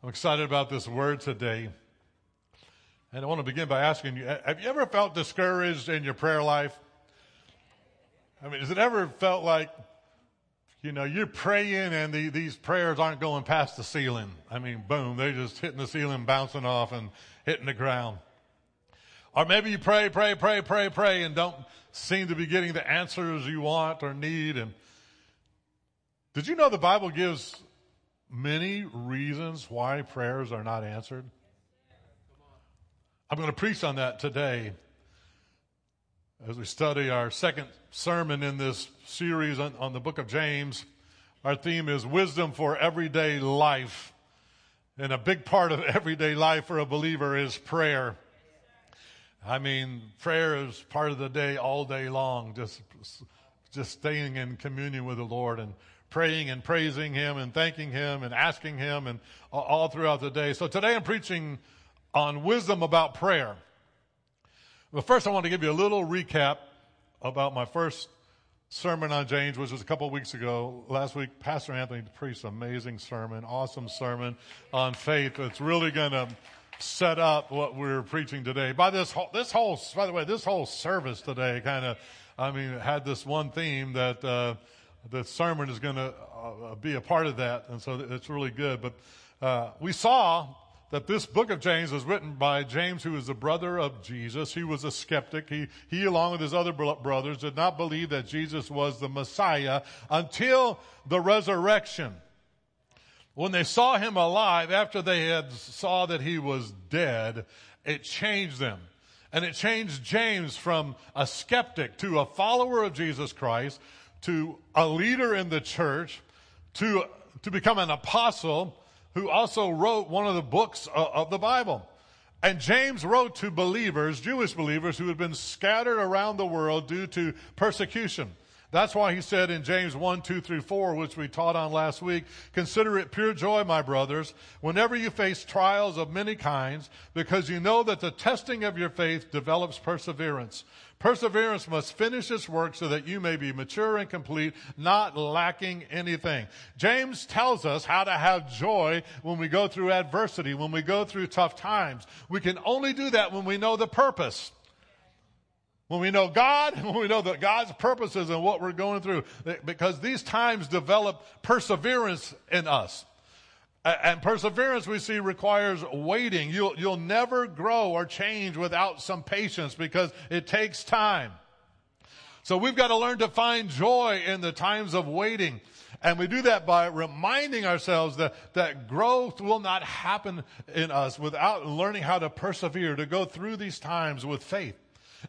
I'm excited about this word today. And I want to begin by asking you, have you ever felt discouraged in your prayer life? I mean, has it ever felt like, you know, you're praying and the, these prayers aren't going past the ceiling? I mean, boom, they're just hitting the ceiling, bouncing off and hitting the ground. Or maybe you pray, pray, pray, pray, pray and don't seem to be getting the answers you want or need. And did you know the Bible gives many reasons why prayers are not answered? I'm going to preach on that today as we study our second sermon in this series on, on, the book of James. Our theme is wisdom for everyday life. And a big part of everyday life for a believer is prayer. I mean, prayer is part of the day all day long, just, just staying in communion with the Lord and praying and praising Him and thanking Him and asking Him and all throughout the day. So today I'm preaching on wisdom about prayer. But first I want to give you a little recap about my first sermon on James, which was a couple weeks ago. Last week, Pastor Anthony preached an amazing sermon, awesome sermon on faith. It's really going to set up what we're preaching today. By this whole, this whole, by the way, this whole service today kind of, I mean, had this one theme that, uh, the sermon is going to uh, be a part of that, and so it's really good. But uh, we saw that this book of James was written by James, who was the brother of Jesus. He was a skeptic. He, he, along with his other brothers, did not believe that Jesus was the Messiah until the resurrection. When they saw him alive, after they had saw that he was dead, it changed them. And it changed James from a skeptic to a follower of Jesus Christ to a leader in the church, to, to become an apostle who also wrote one of the books of the Bible. And James wrote to believers, Jewish believers who had been scattered around the world due to persecution. That's why he said in James 1, 2 through 4, which we taught on last week, consider it pure joy, my brothers, whenever you face trials of many kinds, because you know that the testing of your faith develops perseverance. Perseverance must finish its work so that you may be mature and complete, not lacking anything. James tells us how to have joy when we go through adversity, when we go through tough times. We can only do that when we know the purpose. When we know God, when we know that God's purposes and what we're going through, because these times develop perseverance in us. And perseverance we see requires waiting. You'll, you'll never grow or change without some patience because it takes time. So we've got to learn to find joy in the times of waiting. And we do that by reminding ourselves that, that growth will not happen in us without learning how to persevere, to go through these times with faith.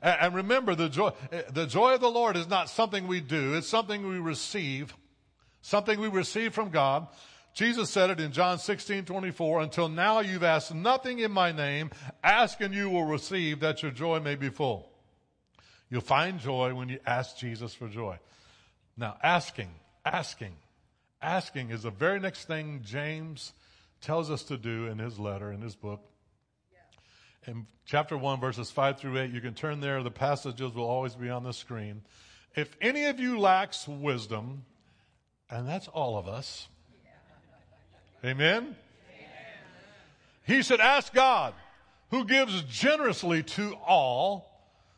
And remember, the joy, the joy of the Lord is not something we do. It's something we receive, something we receive from God. Jesus said it in John 16, 24, until now you've asked nothing in my name. Ask and you will receive that your joy may be full. You'll find joy when you ask Jesus for joy. Now, asking, asking, asking is the very next thing James tells us to do in his letter, in his book in chapter 1, verses 5 through 8. You can turn there. The passages will always be on the screen. If any of you lacks wisdom, and that's all of us, amen? He should ask God, who gives generously to all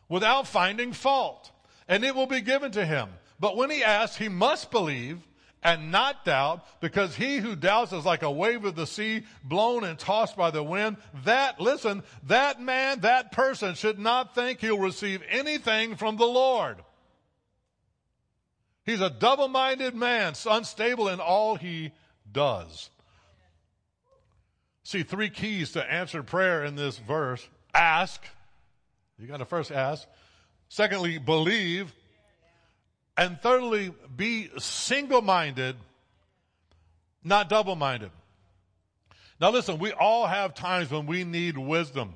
without finding fault, and it will be given to him. But when he asks, he must believe and not doubt, because he who doubts is like a wave of the sea blown and tossed by the wind. That, listen, that man, that person should not think he'll receive anything from the Lord. He's a double-minded man, unstable in all he does. See, three keys to answered prayer in this verse. Ask. You got to first ask. Secondly, believe. And thirdly, be single minded, not double minded. Now, listen, we all have times when we need wisdom.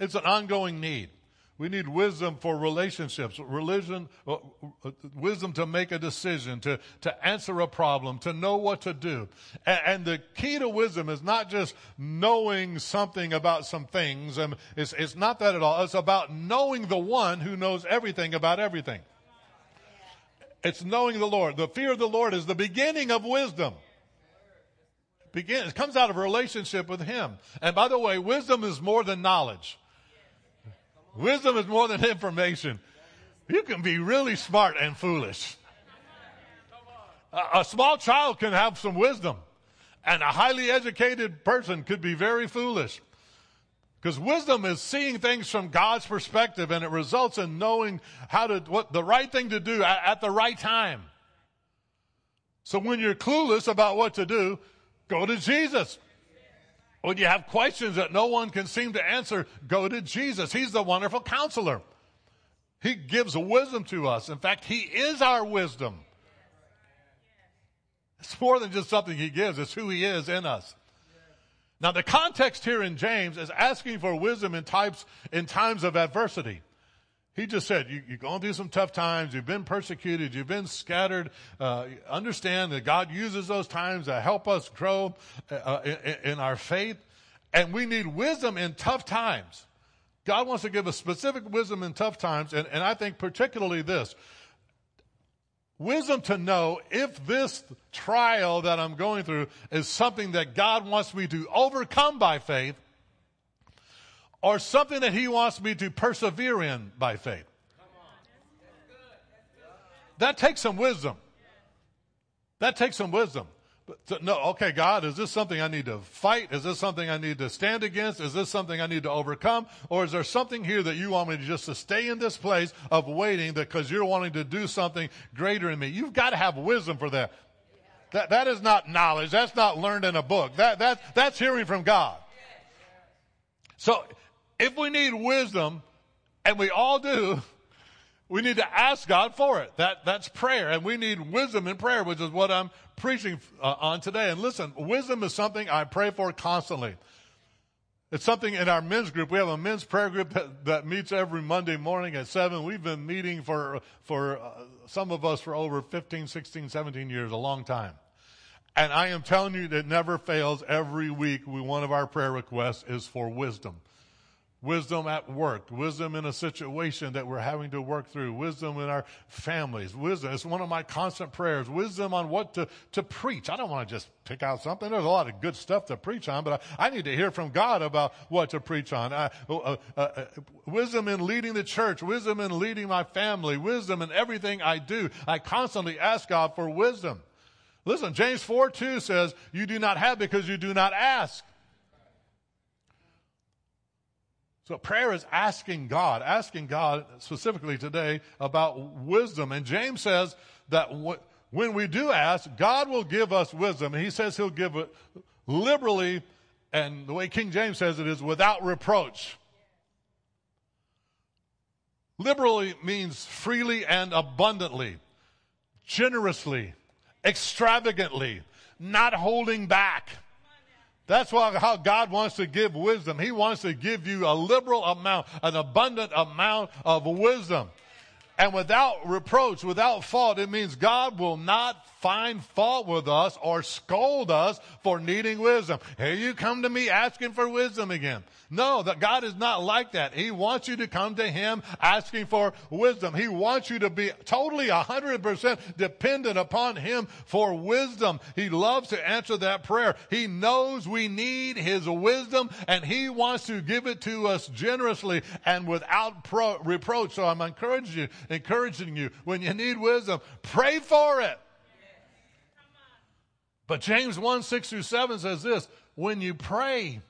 It's an ongoing need. We need wisdom for relationships, religion, uh, uh, wisdom to make a decision, to, to answer a problem, to know what to do. And, and the key to wisdom is not just knowing something about some things. And it's, it's not that at all. It's about knowing the one who knows everything about everything. It's knowing the Lord. The fear of the Lord is the beginning of wisdom. begins. It comes out of a relationship with Him. And by the way, wisdom is more than knowledge. Wisdom is more than information. You can be really smart and foolish. A, a small child can have some wisdom, and a highly educated person could be very foolish. Because wisdom is seeing things from God's perspective and it results in knowing how to, what the right thing to do at, at, the right time. So when you're clueless about what to do, go to Jesus. When you have questions that no one can seem to answer, go to Jesus. He's the wonderful counselor. He gives wisdom to us. In fact, He is our wisdom. It's more than just something He gives, it's who He is in us. Now, the context here in James is asking for wisdom in types in times of adversity. He just said, you, are going through some tough times. You've been persecuted. You've been scattered. Uh, understand that God uses those times to help us grow uh, in, in our faith. And we need wisdom in tough times. God wants to give us specific wisdom in tough times. And, and I think particularly this wisdom to know if this trial that I'm going through is something that God wants me to overcome by faith or something that He wants me to persevere in by faith. That takes some wisdom. That takes some wisdom. But no, okay, God, is this something I need to fight? Is this something I need to stand against? Is this something I need to overcome? Or is there something here that you want me to just to stay in this place of waiting because you're wanting to do something greater in me? You've got to have wisdom for that. That, that is not knowledge. That's not learned in a book. That, that, that's hearing from God. So if we need wisdom, and we all do, we need to ask God for it. That, that's prayer. And we need wisdom in prayer, which is what I'm preaching uh, on today. And listen, wisdom is something I pray for constantly. It's something in our men's group. We have a men's prayer group that, that meets every Monday morning at 7. We've been meeting for, for uh, some of us for over 15, 16, 17 years, a long time. And I am telling you, it never fails. Every week, we, one of our prayer requests is for wisdom. Wisdom at work, wisdom in a situation that we're having to work through, wisdom in our families, wisdom. It's one of my constant prayers. Wisdom on what to, to preach. I don't want to just pick out something. There's a lot of good stuff to preach on, but I, I need to hear from God about what to preach on. I, uh, uh, uh, wisdom in leading the church, wisdom in leading my family, wisdom in everything I do. I constantly ask God for wisdom. Listen, James 4 2 says, You do not have because you do not ask. So prayer is asking God, asking God specifically today about wisdom. And James says that when we do ask, God will give us wisdom. And he says he'll give it liberally. And the way King James says it is without reproach. Liberally means freely and abundantly, generously, extravagantly, not holding back. That's why, how God wants to give wisdom. He wants to give you a liberal amount, an abundant amount of wisdom. And without reproach, without fault, it means God will not find fault with us or scold us for needing wisdom. Here you come to me asking for wisdom again. No, that God is not like that. He wants you to come to Him asking for wisdom. He wants you to be totally 100% dependent upon Him for wisdom. He loves to answer that prayer. He knows we need His wisdom and He wants to give it to us generously and without pro- reproach. So I'm encouraging you, encouraging you, when you need wisdom, pray for it. But James 1, 6 through 7 says this, when you pray,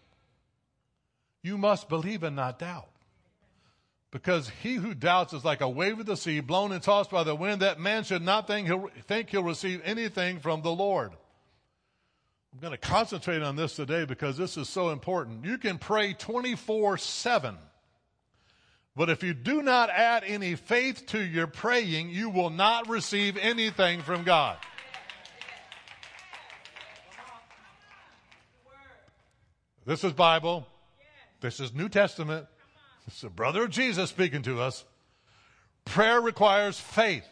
you must believe and not doubt. Because he who doubts is like a wave of the sea blown and tossed by the wind. That man should not think he'll, think he'll receive anything from the Lord. I'm going to concentrate on this today because this is so important. You can pray 24 7. But if you do not add any faith to your praying, you will not receive anything from God. This is Bible. This is New Testament. This is the brother of Jesus speaking to us. Prayer requires faith.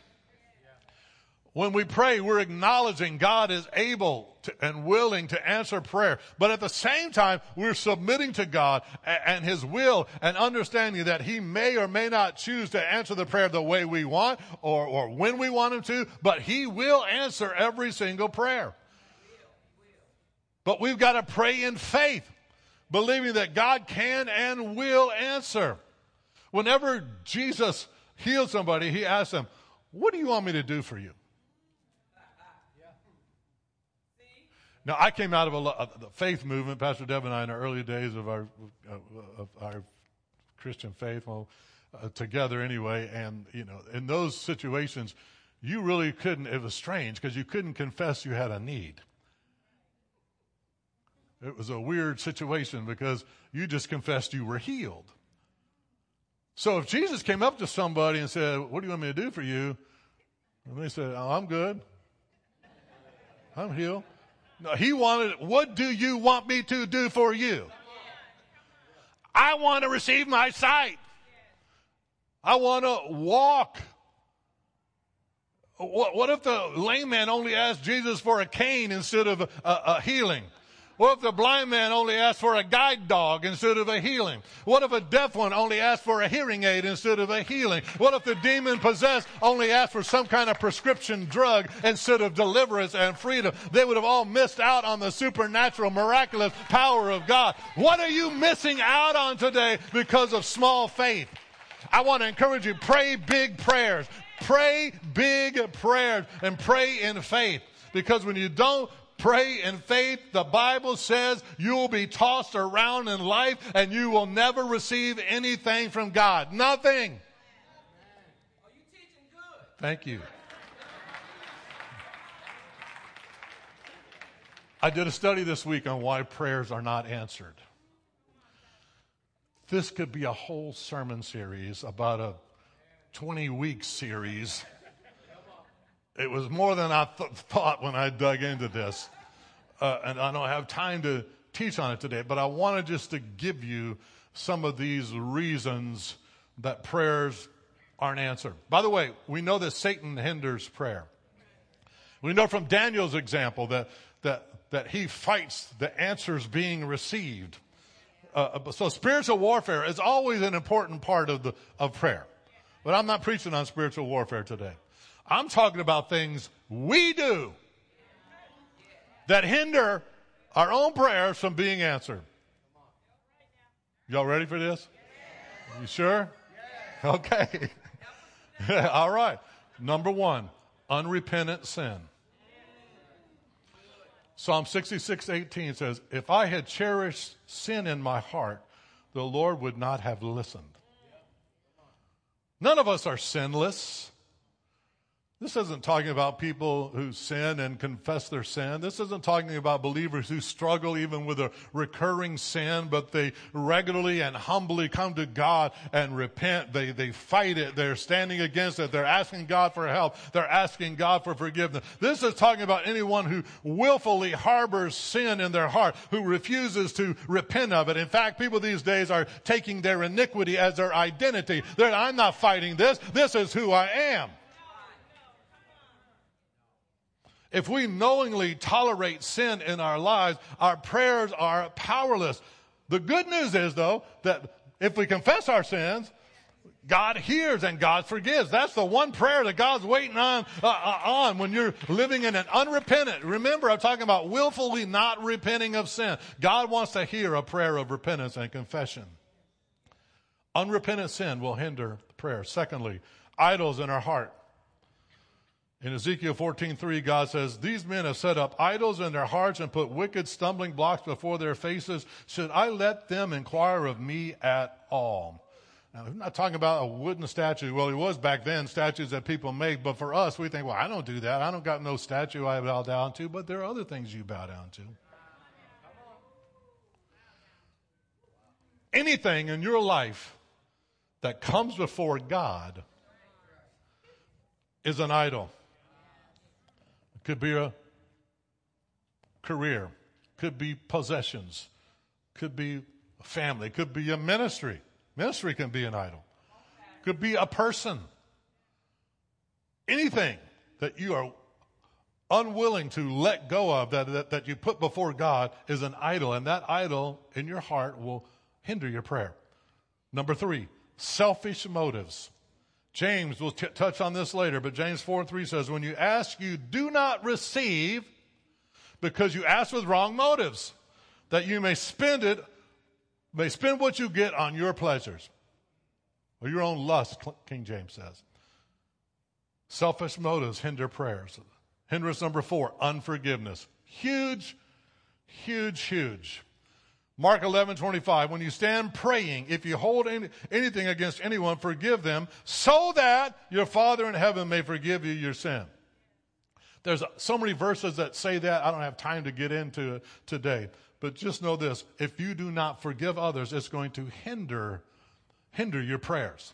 When we pray, we're acknowledging God is able to, and willing to answer prayer. But at the same time, we're submitting to God and, His will and understanding that He may or may not choose to answer the prayer the way we want or, or when we want Him to, but He will answer every single prayer. But we've got to pray in faith, believing that God can and will answer. Whenever Jesus healed somebody, he asked them, What do you want me to do for you? Now, I came out of a, the faith movement, Pastor Deb and I, in the early days of our, of our Christian faith, well, uh, together anyway. And, you know, in those situations, you really couldn't, it was strange because you couldn't confess you had a need. It was a weird situation because you just confessed you were healed. So if Jesus came up to somebody and said, What do you want me to do for you? And they said, oh, I'm good. I'm healed. No, he wanted, what do you want me to do for you? I want to receive my sight. I want to walk. What, what if the lame man only asked Jesus for a cane instead of a, a, a healing? What if the blind man only asked for a guide dog instead of a healing? What if a deaf one only asked for a hearing aid instead of a healing? What if the demon possessed only asked for some kind of prescription drug instead of deliverance and freedom? They would have all missed out on the supernatural, miraculous power of God. What are you missing out on today because of small faith? I want to encourage you, pray big prayers. Pray big prayers and pray in faith. Because when you don't pray in faith, the Bible says you will be tossed around in life and you will never receive anything from God. Nothing. Thank you. I did a study this week on why prayers are not answered. This could be a whole sermon series about a 20 week series it was more than I th- thought when I dug into this. Uh, and I don't have time to teach on it today, but I wanted just to give you some of these reasons that prayers aren't answered. By the way, we know that Satan hinders prayer. We know from Daniel's example that, that, that he fights the answers being received. Uh, uh so spiritual warfare is always an important part of, the, of prayer. But I'm not preaching on spiritual warfare today. I'm talking about things we do that hinder our own prayers from being answered. Y'all ready for this? You sure? Okay. All right. Number one, unrepentant sin. Psalm 66, 18 says, If I had cherished sin in my heart, the Lord would not have listened. None of us are sinless. This isn't talking about people who sin and confess their sin. This isn't talking about believers who struggle even with a recurring sin, but they regularly and humbly come to God and repent. They, they fight it. They're standing against it. They're asking God for help. They're asking God for forgiveness. This is talking about anyone who willfully harbors sin in their heart, who refuses to repent of it. In fact, people these days are taking their iniquity as their identity. They're, I'm not fighting this. This is who I am. If we knowingly tolerate sin in our lives, our prayers are powerless. The good news is, though, that if we confess our sins, God hears and God forgives. That's the one prayer that God's waiting on, uh, uh, on when you're living in an unrepentant. Remember, I'm talking about willfully not repenting of sin. God wants to hear a prayer of repentance and confession. Unrepentant sin will hinder prayer. Secondly, idols in our heart. In Ezekiel 14:3, God says, These men have set up idols in their hearts and put wicked stumbling blocks before their faces. Should I let them inquire of me at all? Now, I'm not talking about a wooden statue. Well, it was back then, statues that people make, but for us, we think, well, I don't do that. I don't got no statue I bow down to, but there are other things you bow down to. Anything in your life that comes before God is an idol. Could be a career, could be possessions, could be a family, could be a ministry. Ministry can be an idol. Could be a person. Anything that you are unwilling to let go of that, that, that you put before God is an idol, and that idol in your heart will hinder your prayer. Number three, selfish motives. James will t- touch on this later, but James 4 and 3 says, When you ask, you do not receive because you ask with wrong motives, that you may spend it, may spend what you get on your pleasures or your own lust, King James says. Selfish motives hinder prayers. Hindrance number four, unforgiveness. Huge, huge, huge. Mark 11, 25. When you stand praying, if you hold any, anything against anyone, forgive them so that your Father in heaven may forgive you your sin. There's so many verses that say that. I don't have time to get into it today. But just know this. If you do not forgive others, it's going to hinder, hinder your prayers.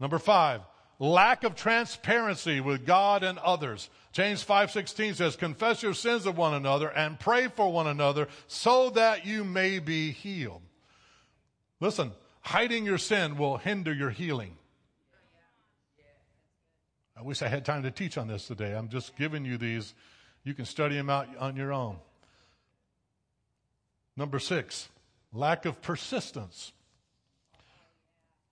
Number five, lack of transparency with God and others. James 5:16 says, "Confess your sins of one another and pray for one another so that you may be healed." Listen, hiding your sin will hinder your healing. I wish I had time to teach on this today. I'm just giving you these. You can study them out on your own. Number 6, lack of persistence.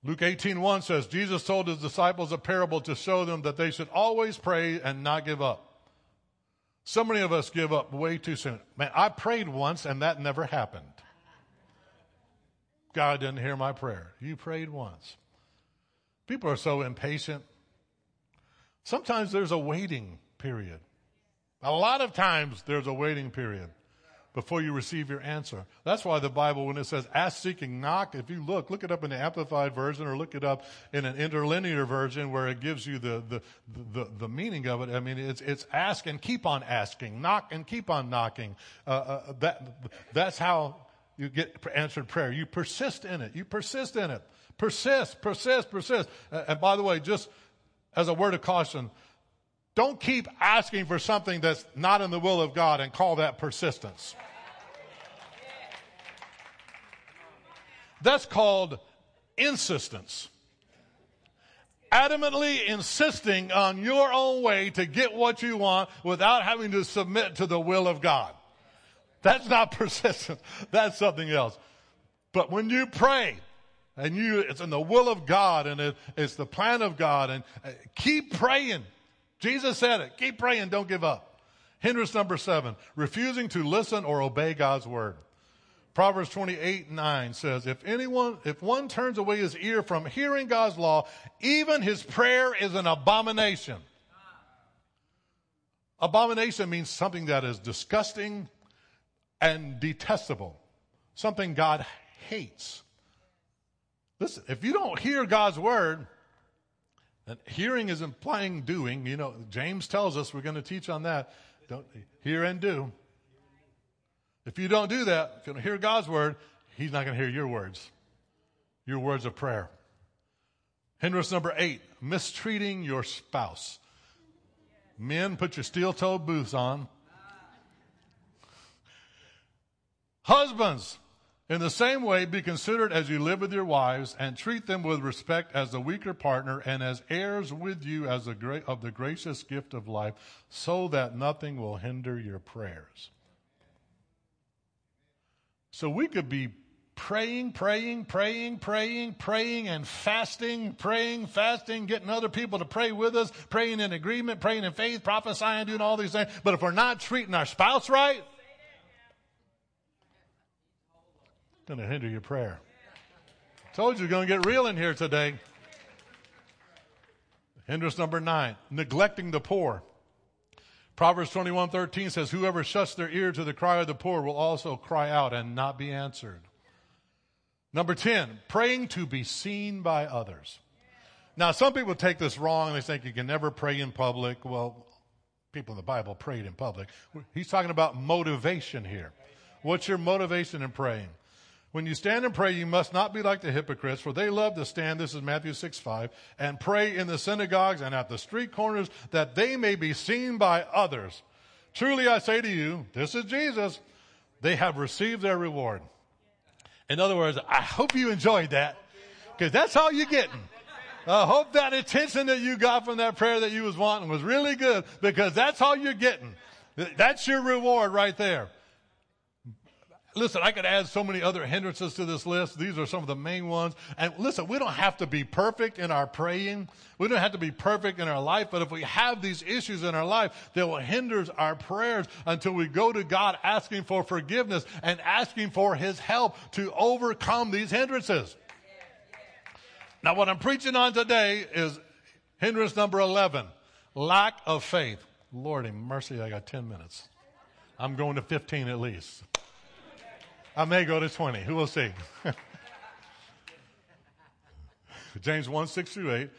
Luke 18:1 says Jesus told his disciples a parable to show them that they should always pray and not give up. So many of us give up way too soon. Man, I prayed once and that never happened. God didn't hear my prayer. You prayed once. People are so impatient. Sometimes there's a waiting period. A lot of times there's a waiting period before you receive your answer. That's why the Bible, when it says ask, seek, and knock, if you look, look it up in the Amplified Version or look it up in an interlinear version where it gives you the, the, the, the meaning of it. I mean, it's, it's ask and keep on asking, knock and keep on knocking. Uh, uh, that, that's how you get answered prayer. You persist in it. You persist in it. Persist, persist, persist. Uh, and by the way, just as a word of caution, don't keep asking for something that's not in the will of God and call that persistence. That's called insistence. Adamantly insisting on your own way to get what you want without having to submit to the will of God. That's not persistence. That's something else. But when you pray, and you, it's in the will of God and it, it's the plan of God and uh, keep praying. Jesus said it. Keep praying. Don't give up. Hindrance number seven, refusing to listen or obey God's word. Proverbs 28, 9 says, if anyone, if one turns away his ear from hearing God's law, even his prayer is an abomination. Abomination means something that is disgusting and detestable. Something God hates. Listen, if you don't hear God's word, and hearing is implying doing. You know, James tells us we're going to teach on that. Don't hear and do. If you don't do that, if you don't hear God's word, He's not going to hear your words, your words of prayer. Hindrance number eight, mistreating your spouse. Men, put your steel toed boots on. Husbands, in the same way, be considerate as you live with your wives and treat them with respect as the weaker partner and as heirs with you as the of the gracious gift of life so that nothing will hinder your prayers. So we could be praying, praying, praying, praying, praying and fasting, praying, fasting, getting other people to pray with us, praying in agreement, praying in faith, prophesying, doing all these things. But if we're not treating our spouse right, going to hinder your prayer. Told you you're going to get real in here today. Hindrance number nine, neglecting the poor. Proverbs 21, 13 says, whoever shuts their ear to the cry of the poor will also cry out and not be answered. Number 10, praying to be seen by others. Now, some people take this wrong and they think you can never pray in public. Well, people in the Bible prayed in public. He's talking about motivation here. What's your motivation in praying? When you stand and pray, you must not be like the hypocrites, for they love to stand, this is Matthew 6 5, and pray in the synagogues and at the street corners that they may be seen by others. Truly I say to you, this is Jesus, they have received their reward. In other words, I hope you enjoyed that, because that's all you're getting. I hope that attention that you got from that prayer that you was wanting was really good, because that's all you're getting. That's your reward right there. Listen, I could add so many other hindrances to this list. These are some of the main ones. And listen, we don't have to be perfect in our praying. We don't have to be perfect in our life. But if we have these issues in our life that will hinder our prayers until we go to God asking for forgiveness and asking for His help to overcome these hindrances. Now, what I'm preaching on today is hindrance number 11 lack of faith. Lordy mercy, I got 10 minutes. I'm going to 15 at least. I may go to 20. Who will see? James 1 6 through 8.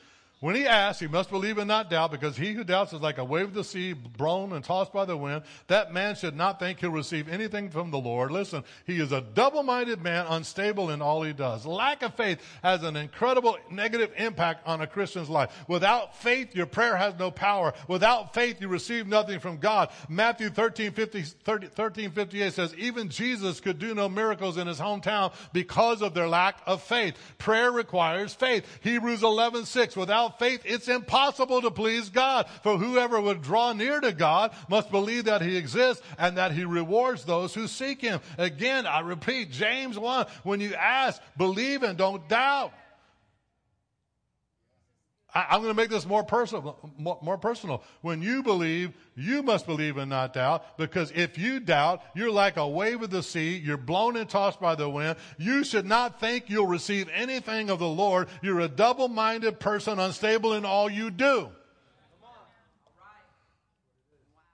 When he asks, he must believe and not doubt, because he who doubts is like a wave of the sea, blown and tossed by the wind. That man should not think he'll receive anything from the Lord. Listen, he is a double-minded man, unstable in all he does. Lack of faith has an incredible negative impact on a Christian's life. Without faith, your prayer has no power. Without faith, you receive nothing from God. Matthew 13, 50, 30, 13 58 says, even Jesus could do no miracles in his hometown because of their lack of faith. Prayer requires faith. Hebrews 11, 6, without faith, it's impossible to please God. For whoever would draw near to God must believe that He exists and that He rewards those who seek Him. Again, I repeat, James 1, when you ask, believe and don't doubt. I, am going to make this more personal, more, more, personal. When you believe, you must believe and not doubt, because if you doubt, you're like a wave of the sea. You're blown and tossed by the wind. You should not think you'll receive anything of the Lord. You're a double-minded person, unstable in all you do.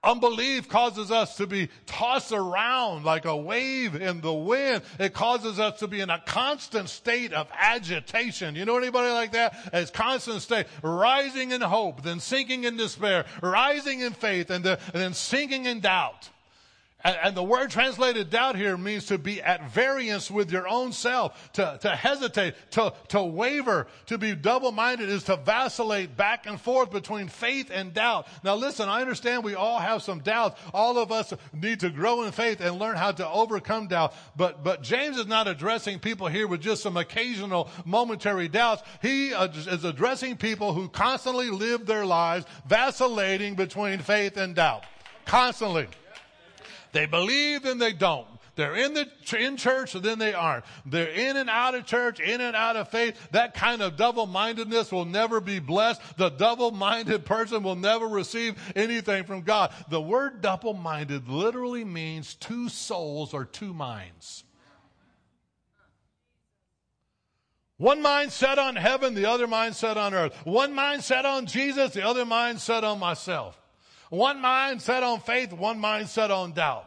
Unbelief causes us to be tossed around like a wave in the wind. It causes us to be in a constant state of agitation. You know anybody like that? It's constant state, rising in hope, then sinking in despair, rising in faith, and, the, and then sinking in doubt. And, and, the word translated doubt here means to be at variance with your own self, to, to hesitate, to, to waver, to be double-minded is to vacillate back and forth between faith and doubt. Now listen, I understand we all have some doubts. All of us need to grow in faith and learn how to overcome doubt. But, but James is not addressing people here with just some occasional momentary doubts. He is addressing people who constantly live their lives vacillating between faith and doubt. Constantly. They believe and they don't. They're in the in church and then they aren't. They're in and out of church, in and out of faith. That kind of double-mindedness will never be blessed. The double-minded person will never receive anything from God. The word double-minded literally means two souls or two minds. One mind set on heaven, the other mind set on earth. One mind set on Jesus, the other mind set on myself. One mind set on faith, one mind set on doubt.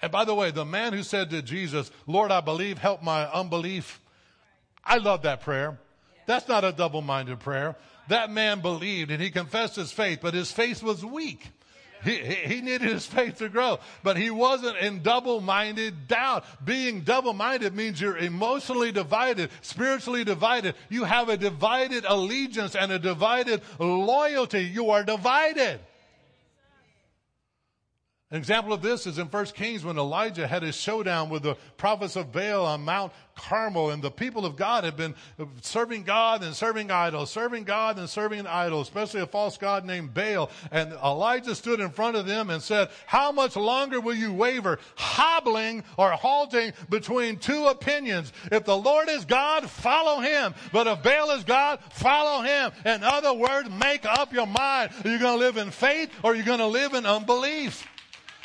And by the way, the man who said to Jesus, Lord, I believe, help my unbelief. I love that prayer. That's not a double minded prayer. That man believed and he confessed his faith, but his faith was weak. He, he, needed his faith to grow, but he wasn't in double-minded doubt. Being double-minded means you're emotionally divided, spiritually divided. You have a divided allegiance and a divided loyalty. You are divided. An example of this is in 1 Kings when Elijah had his showdown with the prophets of Baal on Mount Carmel, and the people of God had been serving God and serving idols, serving God and serving an idol, especially a false god named Baal. And Elijah stood in front of them and said, How much longer will you waver, hobbling or halting between two opinions? If the Lord is God, follow him. But if Baal is God, follow him. In other words, make up your mind. Are you going to live in faith or are you going to live in unbelief?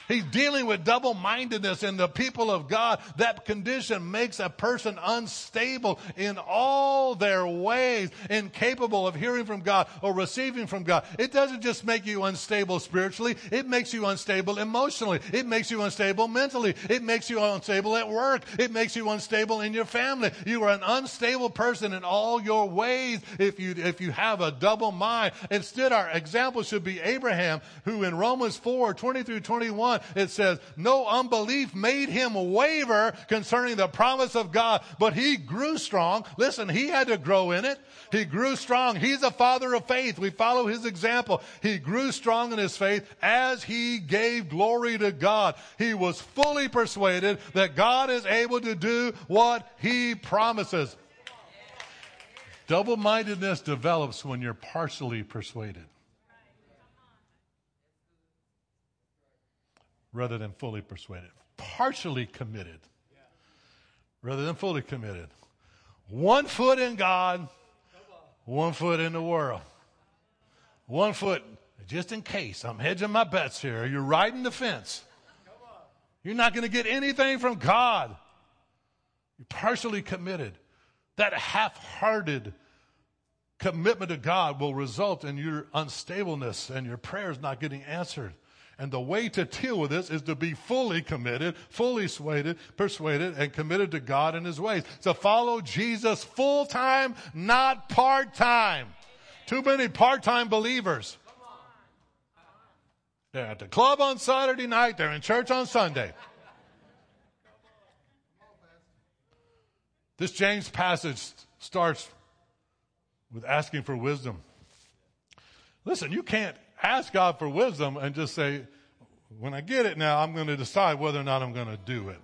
He's dealing with double mindedness in the people of God. That condition makes a person unstable in all their ways, incapable of hearing from God or receiving from God. It doesn't just make you unstable spiritually, it makes you unstable emotionally. It makes you unstable mentally. It makes you unstable at work. It makes you unstable in your family. You are an unstable person in all your ways if you, if you have a double mind. Instead, our example should be Abraham, who in Romans 4 20 through 21 it says, no unbelief made him waver concerning the promise of God, but he grew strong. Listen, he had to grow in it. He grew strong. He's a father of faith. We follow his example. He grew strong in his faith as he gave glory to God. He was fully persuaded that God is able to do what he promises. Double mindedness develops when you're partially persuaded. Rather than fully persuaded. partially committed rather than fully committed. One foot in God, one foot in the world. One foot, just in case. I'm hedging my bets here. You're riding the fence. You're not going to get anything from God. You're partially committed. That half hearted commitment to God will result in your unstableness and your prayers not getting answered. And the way to deal with this is to be fully committed, fully swayed, persuaded, and committed to God and His ways. To follow Jesus full time, not part time. Too many part time believers. They're at the club on Saturday night, they're in church on Sunday. This James passage starts with asking for wisdom. Listen, you can't ask God for wisdom and just say, when I get it now, I'm going to decide whether or not I'm going to do it.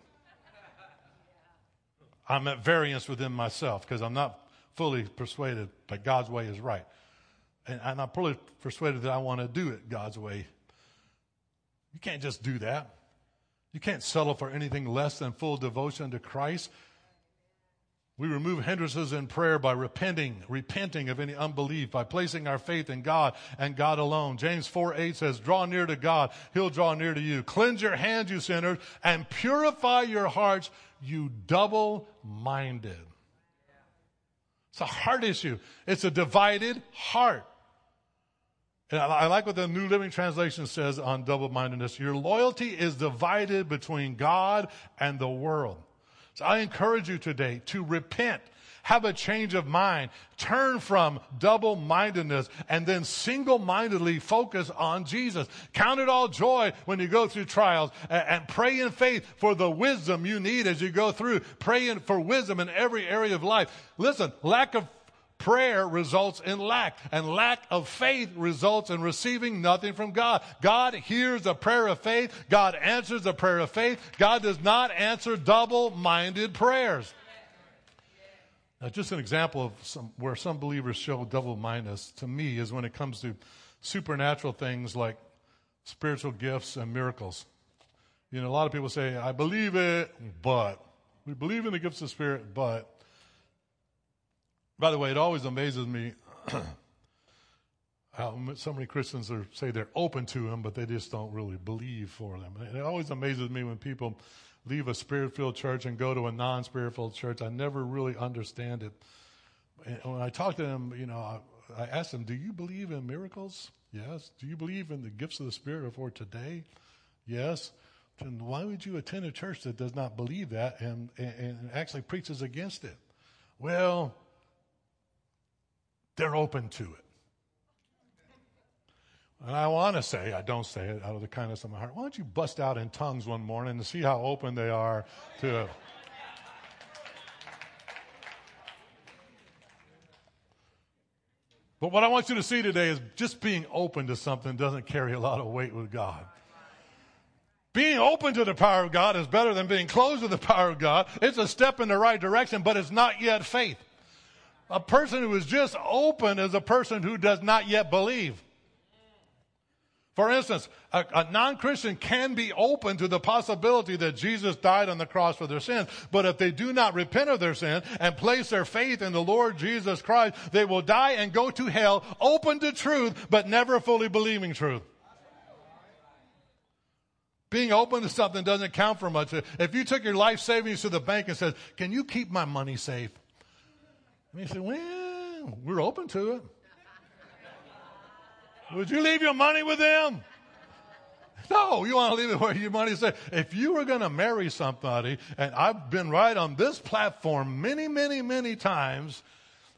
I'm at variance within myself because I'm not fully persuaded that God's way is right. And I'm not fully persuaded that I want to do it God's way. You can't just do that. You can't settle for anything less than full devotion to Christ. We remove hindrances in prayer by repenting, repenting of any unbelief, by placing our faith in God and God alone. James 4 8 says, Draw near to God, He'll draw near to you. Cleanse your hands, you sinners, and purify your hearts, you double minded. It's a heart issue, it's a divided heart. And I like what the New Living Translation says on double mindedness. Your loyalty is divided between God and the world. So I encourage you today to repent, have a change of mind, turn from double mindedness, and then single mindedly focus on Jesus. Count it all joy when you go through trials and, and pray in faith for the wisdom you need as you go through. Pray for wisdom in every area of life. Listen, lack of prayer results in lack, and lack of faith results in receiving nothing from God. God hears a prayer of faith. God answers a prayer of faith. God does not answer double-minded prayers. Now, just an example of some, where some believers show double-mindedness to me is when it comes to supernatural things like spiritual gifts and miracles. You know, a lot of people say, I believe it, but. We believe in the gifts of the Spirit, but. By the way, it always amazes me how so many Christians are, say they're open to them, but they just don't really believe for them. It always amazes me when people leave a spirit filled church and go to a non spirit filled church. I never really understand it. And when I talk to them, you know, I, I ask them, Do you believe in miracles? Yes. Do you believe in the gifts of the Spirit for today? Yes. Then why would you attend a church that does not believe that and, and, and actually preaches against it? Well, they're open to it. And I want to say, I don't say it out of the kindness of my heart, why don't you bust out in tongues one morning and see how open they are to. it? But what I want you to see today is just being open to something doesn't carry a lot of weight with God. Being open to the power of God is better than being closed to the power of God. It's a step in the right direction, but it's not yet faith. A person who is just open is a person who does not yet believe. For instance, a, a non Christian can be open to the possibility that Jesus died on the cross for their sins, but if they do not repent of their sin and place their faith in the Lord Jesus Christ, they will die and go to hell, open to truth, but never fully believing truth. Being open to something doesn't count for much. If you took your life savings to the bank and said, Can you keep my money safe? And he said, Well, we're open to it. Would you leave your money with them? No, you want to leave it where your money is. If you were going to marry somebody, and I've been right on this platform many, many, many times,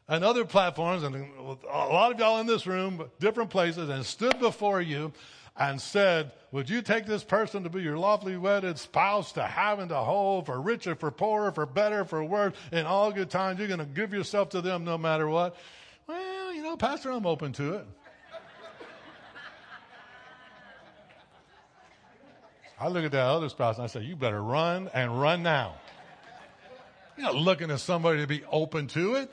and other platforms, and a lot of y'all in this room, different places, and stood before you and said, Would you take this person to be your lawfully wedded spouse, to have and to hold, for richer, for poorer, for better, for worse, in all good times? You're going to give yourself to them no matter what. Well, you know, Pastor, I'm open to it. I look at that other spouse and I say, You better run and run now. You're not looking at somebody to be open to it.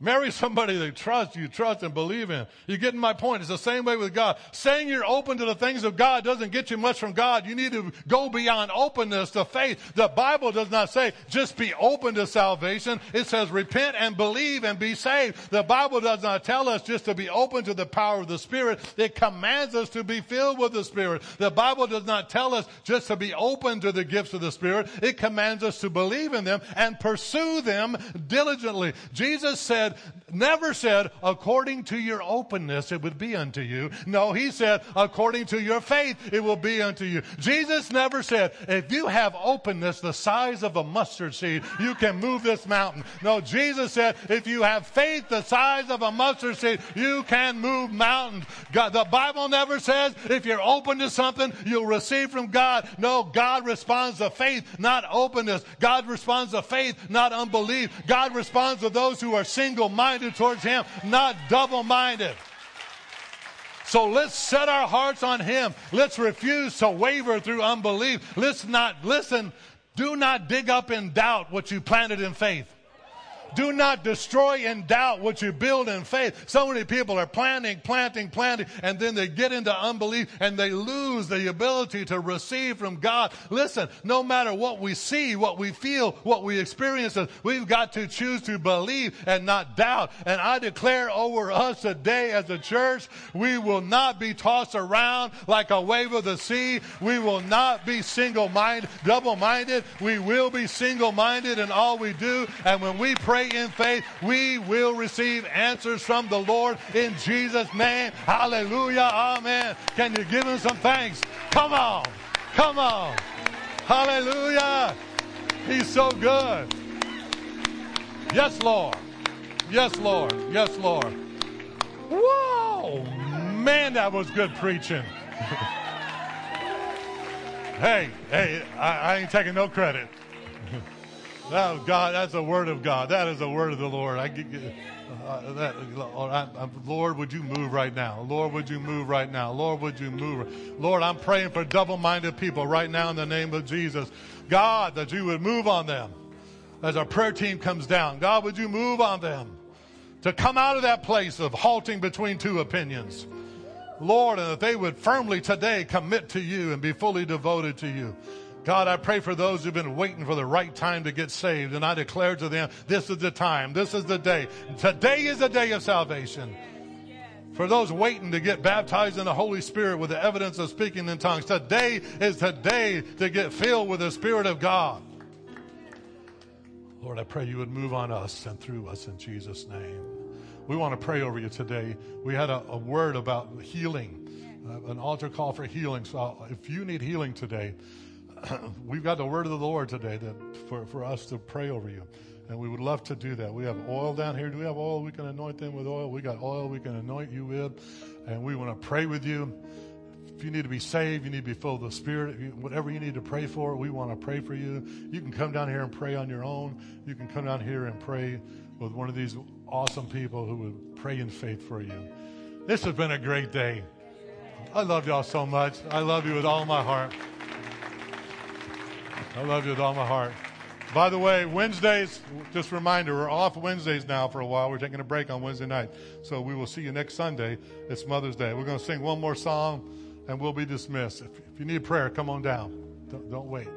Marry somebody they trust, you, trust and believe in. You're getting my point? It's the same way with God. Saying you're open to the things of God doesn't get you much from God. You need to go beyond openness to faith. The Bible does not say just be open to salvation. It says repent and believe and be saved. The Bible does not tell us just to be open to the power of the Spirit. It commands us to be filled with the Spirit. The Bible does not tell us just to be open to the gifts of the Spirit. It commands us to believe in them and pursue them diligently. Jesus said said, never said, according to your openness it would be unto you. No, he said, according to your faith it will be unto you. Jesus never said, if you have openness the size of a mustard seed, you can move this mountain. No, Jesus said, if you have faith the size of a mustard seed, you can move mountains. God, the Bible never says, if you're open to something, you'll receive from God. No, God responds to faith, not openness. God responds to faith, not unbelief. God responds to those who are single single minded towards Him, not double minded. So let's set our hearts on Him. Let's refuse to waver through unbelief. Let's not, listen, do not dig up in doubt what you planted in faith. Do not destroy in doubt what you build in faith. So many people are planting, planting, planting, and then they get into unbelief and they lose the ability to receive from God. Listen, no matter what we see, what we feel, what we experience, we've got to choose to believe and not doubt. And I declare over us today as a church, we will not be tossed around like a wave of the sea. We will not be single minded, double minded. We will be single minded in all we do. And when we pray, pray in faith, we will receive answers from the Lord in Jesus' name. Hallelujah. Amen. Can you give him some thanks? Come on. Come on. Hallelujah. He's so good. Yes, Lord. Yes, Lord. Yes, Lord. Whoa. Man, that was good preaching. hey, hey, I, I ain't taking no credit. Oh, God, that's a word of God. That is a word of the Lord. I uh, that, Lord, would you move right now? Lord, would you move right now? Lord, would you move? Lord, I'm praying for double-minded people right now in the name of Jesus. God, that you would move on them as our prayer team comes down. God, would you move on them to come out of that place of halting between two opinions? Lord, and that they would firmly today commit to you and be fully devoted to you. God, I pray for those who've been waiting for the right time to get saved. And I declare to them, this is the time. This is the day. Today is the day of salvation. For those waiting to get baptized in the Holy Spirit with the evidence of speaking in tongues, today is the day to get filled with the Spirit of God. Lord, I pray you would move on us and through us in Jesus' name. We want to pray over you today. We had a, a word about healing, uh, an altar call for healing. So if you need healing today, we've got the word of the Lord today that for, for us to pray over you. And we would love to do that. We have oil down here. Do we have oil? We can anoint them with oil. We got oil we can anoint you with. And we want to pray with you. If you need to be saved, you need to be filled with the Spirit. Whatever you need to pray for, we want to pray for you. You can come down here and pray on your own. You can come down here and pray with one of these awesome people who would pray in faith for you. This has been a great day. I love y'all so much. I love you with all my heart. I love you with all my heart. By the way, Wednesdays, just a reminder, we're off Wednesdays now for a while. We're taking a break on Wednesday night. So we will see you next Sunday. It's Mother's Day. We're going to sing one more song and we'll be dismissed. If, if you need prayer, come on down. Don't, don't wait.